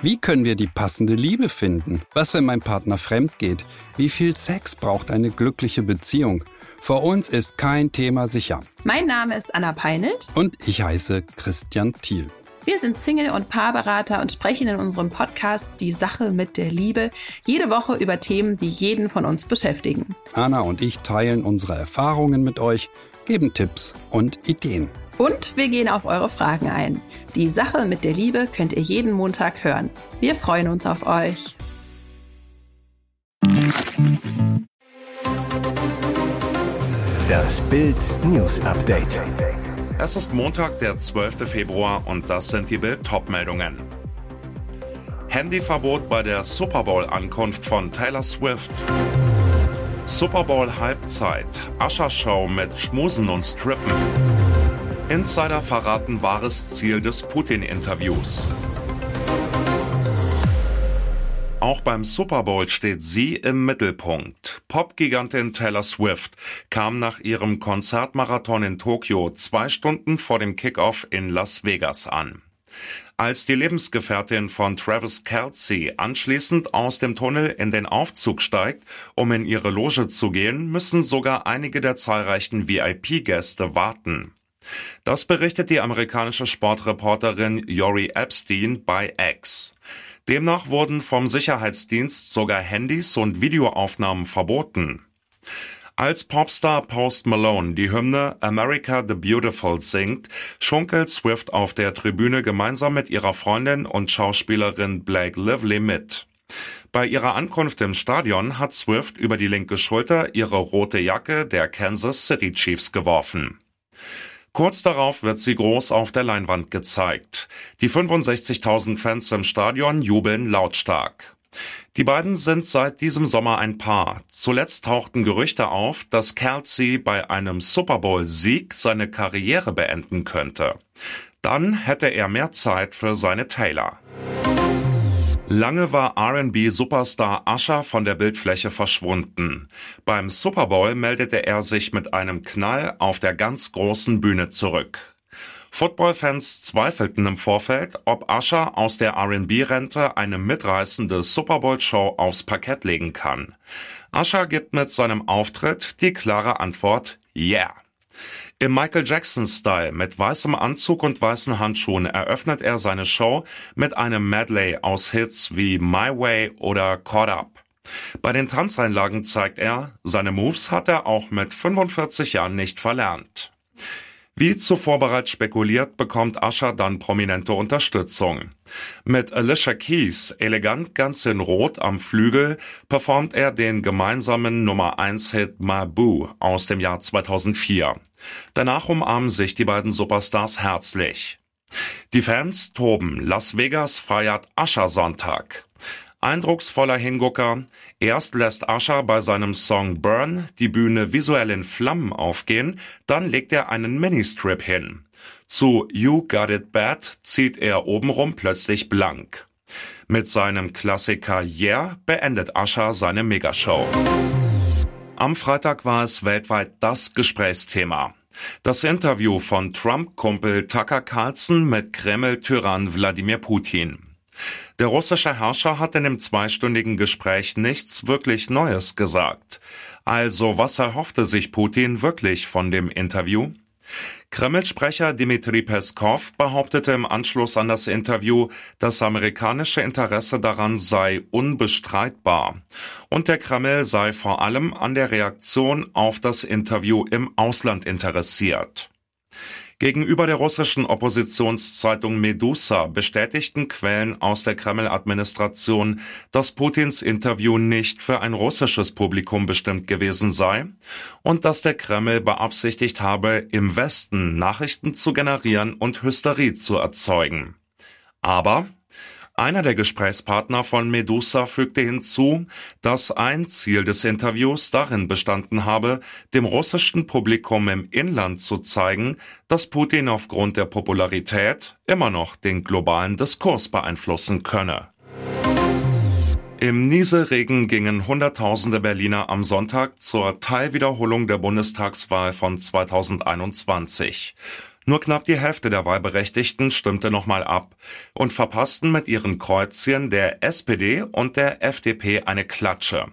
Wie können wir die passende Liebe finden? Was, wenn mein Partner fremd geht? Wie viel Sex braucht eine glückliche Beziehung? Vor uns ist kein Thema sicher. Mein Name ist Anna Peinelt. Und ich heiße Christian Thiel. Wir sind Single- und Paarberater und sprechen in unserem Podcast Die Sache mit der Liebe jede Woche über Themen, die jeden von uns beschäftigen. Anna und ich teilen unsere Erfahrungen mit euch, geben Tipps und Ideen. Und wir gehen auf eure Fragen ein. Die Sache mit der Liebe könnt ihr jeden Montag hören. Wir freuen uns auf euch. Das Bild News Update. Es ist Montag, der 12. Februar und das sind die Bild meldungen Handyverbot bei der Super Bowl Ankunft von Taylor Swift. Super Bowl Halbzeit. Ascher Show mit Schmusen und Strippen. Insider verraten wahres Ziel des Putin-Interviews. Auch beim Super Bowl steht sie im Mittelpunkt. Popgigantin Taylor Swift kam nach ihrem Konzertmarathon in Tokio zwei Stunden vor dem Kickoff in Las Vegas an. Als die Lebensgefährtin von Travis Kelsey anschließend aus dem Tunnel in den Aufzug steigt, um in ihre Loge zu gehen, müssen sogar einige der zahlreichen VIP-Gäste warten. Das berichtet die amerikanische Sportreporterin Yori Epstein bei X. Demnach wurden vom Sicherheitsdienst sogar Handys und Videoaufnahmen verboten. Als Popstar Post Malone die Hymne America the Beautiful singt, schunkelt Swift auf der Tribüne gemeinsam mit ihrer Freundin und Schauspielerin Blake Lively mit. Bei ihrer Ankunft im Stadion hat Swift über die linke Schulter ihre rote Jacke der Kansas City Chiefs geworfen. Kurz darauf wird sie groß auf der Leinwand gezeigt. Die 65.000 Fans im Stadion jubeln lautstark. Die beiden sind seit diesem Sommer ein Paar. Zuletzt tauchten Gerüchte auf, dass Kelsey bei einem Super Bowl-Sieg seine Karriere beenden könnte. Dann hätte er mehr Zeit für seine Taylor. Lange war RB-Superstar Usher von der Bildfläche verschwunden. Beim Super Bowl meldete er sich mit einem Knall auf der ganz großen Bühne zurück. Football-Fans zweifelten im Vorfeld, ob Usher aus der R&B-Rente eine mitreißende Super Bowl-Show aufs Parkett legen kann. Usher gibt mit seinem Auftritt die klare Antwort Yeah. Im Michael Jackson-Style mit weißem Anzug und weißen Handschuhen eröffnet er seine Show mit einem Medley aus Hits wie My Way oder Caught Up. Bei den Tanzeinlagen zeigt er, seine Moves hat er auch mit 45 Jahren nicht verlernt. Wie zuvor bereits spekuliert, bekommt Usher dann prominente Unterstützung. Mit Alicia Keys, elegant ganz in Rot am Flügel, performt er den gemeinsamen Nummer 1 Hit Mabu aus dem Jahr 2004. Danach umarmen sich die beiden Superstars herzlich. Die Fans toben. Las Vegas feiert Ascher-Sonntag. Eindrucksvoller Hingucker. Erst lässt Ascher bei seinem Song Burn die Bühne visuell in Flammen aufgehen, dann legt er einen Ministrip hin. Zu You Got It Bad zieht er obenrum plötzlich blank. Mit seinem Klassiker Yeah beendet Ascher seine Megashow. Am Freitag war es weltweit das Gesprächsthema. Das Interview von Trump-Kumpel Tucker Carlson mit Kreml-Tyrann Wladimir Putin. Der russische Herrscher hat in dem zweistündigen Gespräch nichts wirklich Neues gesagt. Also was erhoffte sich Putin wirklich von dem Interview? Kreml-Sprecher Dmitri Peskov behauptete im Anschluss an das Interview, das amerikanische Interesse daran sei unbestreitbar und der Kreml sei vor allem an der Reaktion auf das Interview im Ausland interessiert. Gegenüber der russischen Oppositionszeitung Medusa bestätigten Quellen aus der Kreml-Administration, dass Putins Interview nicht für ein russisches Publikum bestimmt gewesen sei und dass der Kreml beabsichtigt habe, im Westen Nachrichten zu generieren und Hysterie zu erzeugen. Aber einer der Gesprächspartner von Medusa fügte hinzu, dass ein Ziel des Interviews darin bestanden habe, dem russischen Publikum im Inland zu zeigen, dass Putin aufgrund der Popularität immer noch den globalen Diskurs beeinflussen könne. Im Nieselregen gingen Hunderttausende Berliner am Sonntag zur Teilwiederholung der Bundestagswahl von 2021. Nur knapp die Hälfte der Wahlberechtigten stimmte nochmal ab und verpassten mit ihren Kreuzchen der SPD und der FDP eine Klatsche.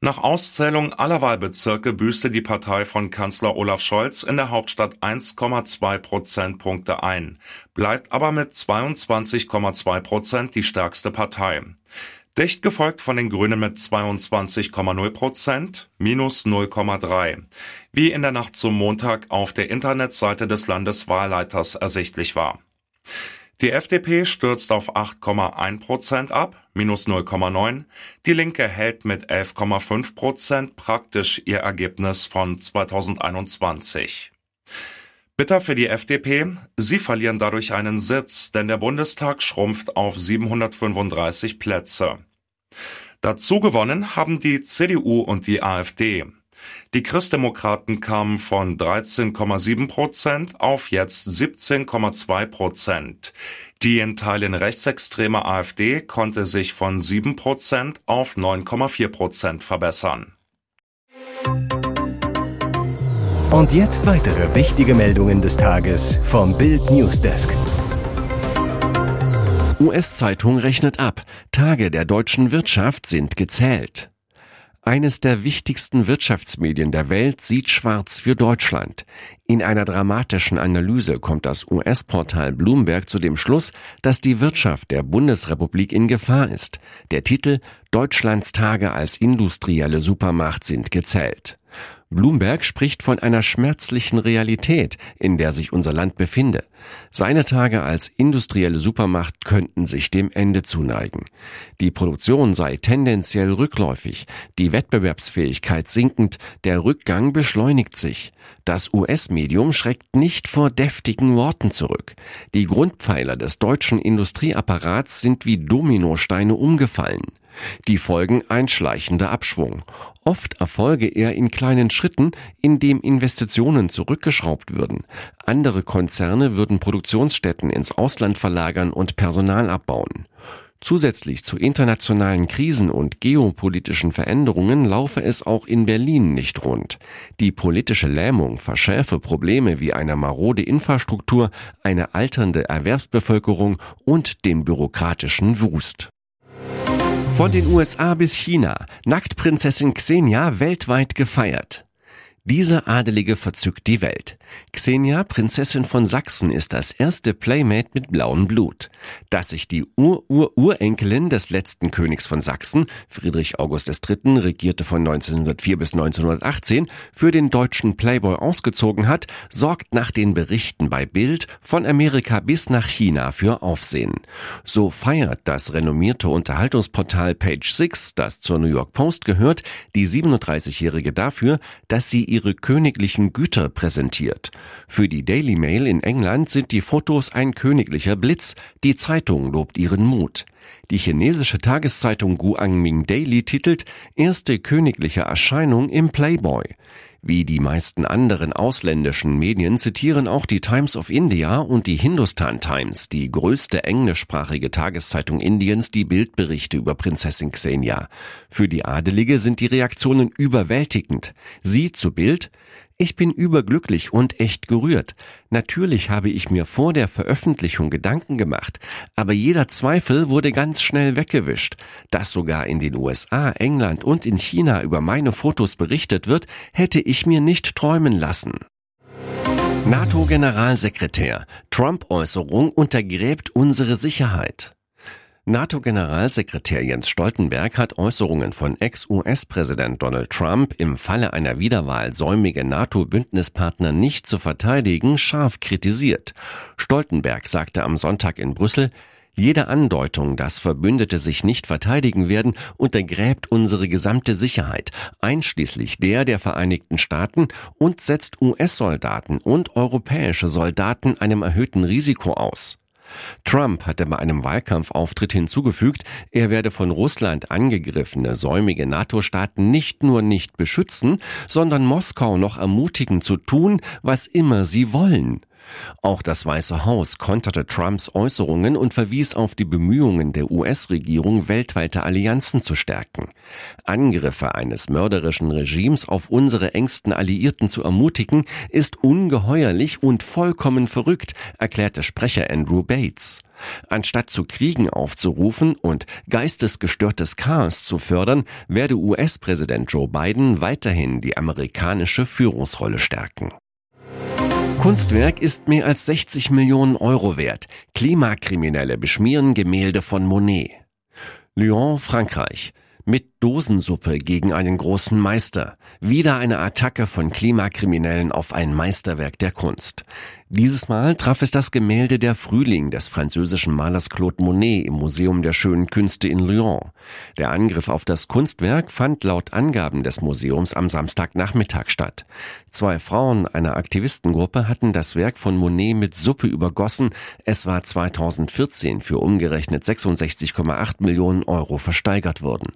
Nach Auszählung aller Wahlbezirke büßte die Partei von Kanzler Olaf Scholz in der Hauptstadt 1,2 Prozentpunkte ein, bleibt aber mit 22,2 Prozent die stärkste Partei. Dicht gefolgt von den Grünen mit 22,0 Prozent, minus 0,3, wie in der Nacht zum Montag auf der Internetseite des Landeswahlleiters ersichtlich war. Die FDP stürzt auf 8,1 Prozent ab, minus 0,9. Die Linke hält mit 11,5 Prozent praktisch ihr Ergebnis von 2021. Bitter für die FDP, sie verlieren dadurch einen Sitz, denn der Bundestag schrumpft auf 735 Plätze. Dazu gewonnen haben die CDU und die AfD. Die Christdemokraten kamen von 13,7 Prozent auf jetzt 17,2 Prozent. Die in Teilen rechtsextreme AfD konnte sich von 7 Prozent auf 9,4 Prozent verbessern. Und jetzt weitere wichtige Meldungen des Tages vom Bild Newsdesk. US-Zeitung rechnet ab. Tage der deutschen Wirtschaft sind gezählt. Eines der wichtigsten Wirtschaftsmedien der Welt sieht schwarz für Deutschland. In einer dramatischen Analyse kommt das US-Portal Bloomberg zu dem Schluss, dass die Wirtschaft der Bundesrepublik in Gefahr ist. Der Titel Deutschlands Tage als industrielle Supermacht sind gezählt. Bloomberg spricht von einer schmerzlichen Realität, in der sich unser Land befinde. Seine Tage als industrielle Supermacht könnten sich dem Ende zuneigen. Die Produktion sei tendenziell rückläufig, die Wettbewerbsfähigkeit sinkend, der Rückgang beschleunigt sich. Das US-Medium schreckt nicht vor deftigen Worten zurück. Die Grundpfeiler des deutschen Industrieapparats sind wie Dominosteine umgefallen. Die Folgen ein schleichender Abschwung. Oft erfolge er in kleinen Schritten, indem Investitionen zurückgeschraubt würden. Andere Konzerne würden Produktionsstätten ins Ausland verlagern und Personal abbauen. Zusätzlich zu internationalen Krisen und geopolitischen Veränderungen laufe es auch in Berlin nicht rund. Die politische Lähmung verschärfe Probleme wie eine marode Infrastruktur, eine alternde Erwerbsbevölkerung und den bürokratischen Wust. Von den USA bis China, Nacktprinzessin Xenia weltweit gefeiert. Diese Adelige verzückt die Welt. Xenia, Prinzessin von Sachsen, ist das erste Playmate mit blauem Blut. Dass sich die Ur-Ur-Urenkelin des letzten Königs von Sachsen, Friedrich August III., regierte von 1904 bis 1918, für den deutschen Playboy ausgezogen hat, sorgt nach den Berichten bei Bild von Amerika bis nach China für Aufsehen. So feiert das renommierte Unterhaltungsportal Page Six, das zur New York Post gehört, die 37-Jährige dafür, dass sie ihre königlichen Güter präsentiert. Für die Daily Mail in England sind die Fotos ein königlicher Blitz, die Zeitung lobt ihren Mut. Die chinesische Tageszeitung Guangming Daily titelt Erste königliche Erscheinung im Playboy. Wie die meisten anderen ausländischen Medien zitieren auch die Times of India und die Hindustan Times, die größte englischsprachige Tageszeitung Indiens, die Bildberichte über Prinzessin Xenia. Für die Adelige sind die Reaktionen überwältigend. Sie zu Bild, ich bin überglücklich und echt gerührt. Natürlich habe ich mir vor der Veröffentlichung Gedanken gemacht, aber jeder Zweifel wurde ganz schnell weggewischt. Dass sogar in den USA, England und in China über meine Fotos berichtet wird, hätte ich mir nicht träumen lassen. NATO-Generalsekretär. Trump-Äußerung untergräbt unsere Sicherheit. NATO-Generalsekretär Jens Stoltenberg hat Äußerungen von Ex-US-Präsident Donald Trump im Falle einer Wiederwahl säumige NATO-Bündnispartner nicht zu verteidigen scharf kritisiert. Stoltenberg sagte am Sonntag in Brüssel, jede Andeutung, dass Verbündete sich nicht verteidigen werden, untergräbt unsere gesamte Sicherheit, einschließlich der der Vereinigten Staaten und setzt US-Soldaten und europäische Soldaten einem erhöhten Risiko aus. Trump hatte bei einem Wahlkampfauftritt hinzugefügt, er werde von Russland angegriffene säumige NATO-Staaten nicht nur nicht beschützen, sondern Moskau noch ermutigen zu tun, was immer sie wollen. Auch das Weiße Haus konterte Trumps Äußerungen und verwies auf die Bemühungen der US-Regierung, weltweite Allianzen zu stärken. Angriffe eines mörderischen Regimes auf unsere engsten Alliierten zu ermutigen, ist ungeheuerlich und vollkommen verrückt, erklärte Sprecher Andrew Bates. Anstatt zu Kriegen aufzurufen und geistesgestörtes Chaos zu fördern, werde US-Präsident Joe Biden weiterhin die amerikanische Führungsrolle stärken. Kunstwerk ist mehr als 60 Millionen Euro wert. Klimakriminelle beschmieren Gemälde von Monet. Lyon, Frankreich. Mit Dosensuppe gegen einen großen Meister. Wieder eine Attacke von Klimakriminellen auf ein Meisterwerk der Kunst. Dieses Mal traf es das Gemälde Der Frühling des französischen Malers Claude Monet im Museum der schönen Künste in Lyon. Der Angriff auf das Kunstwerk fand laut Angaben des Museums am Samstagnachmittag statt. Zwei Frauen einer Aktivistengruppe hatten das Werk von Monet mit Suppe übergossen. Es war 2014 für umgerechnet 66,8 Millionen Euro versteigert worden.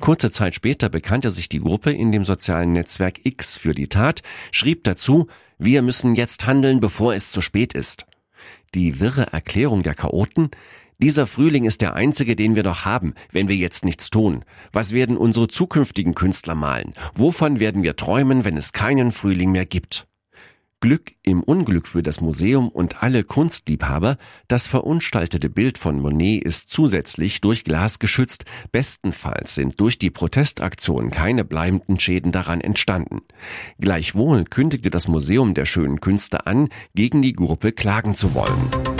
Kurze Zeit später bekannte sich die Gruppe in dem sozialen Netzwerk X für die Tat, schrieb dazu, wir müssen jetzt handeln, bevor es zu spät ist. Die wirre Erklärung der Chaoten, dieser Frühling ist der einzige, den wir noch haben, wenn wir jetzt nichts tun. Was werden unsere zukünftigen Künstler malen? Wovon werden wir träumen, wenn es keinen Frühling mehr gibt? Glück im Unglück für das Museum und alle Kunstliebhaber, das verunstaltete Bild von Monet ist zusätzlich durch Glas geschützt, bestenfalls sind durch die Protestaktion keine bleibenden Schäden daran entstanden. Gleichwohl kündigte das Museum der schönen Künste an, gegen die Gruppe klagen zu wollen.